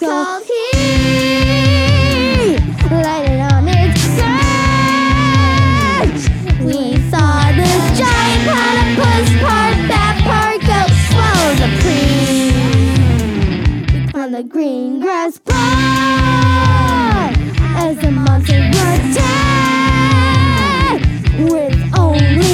called heat. Light it on its surge. We saw this giant platypus part, that part go slow as a preen. On the green grass plot as the monster returned with only.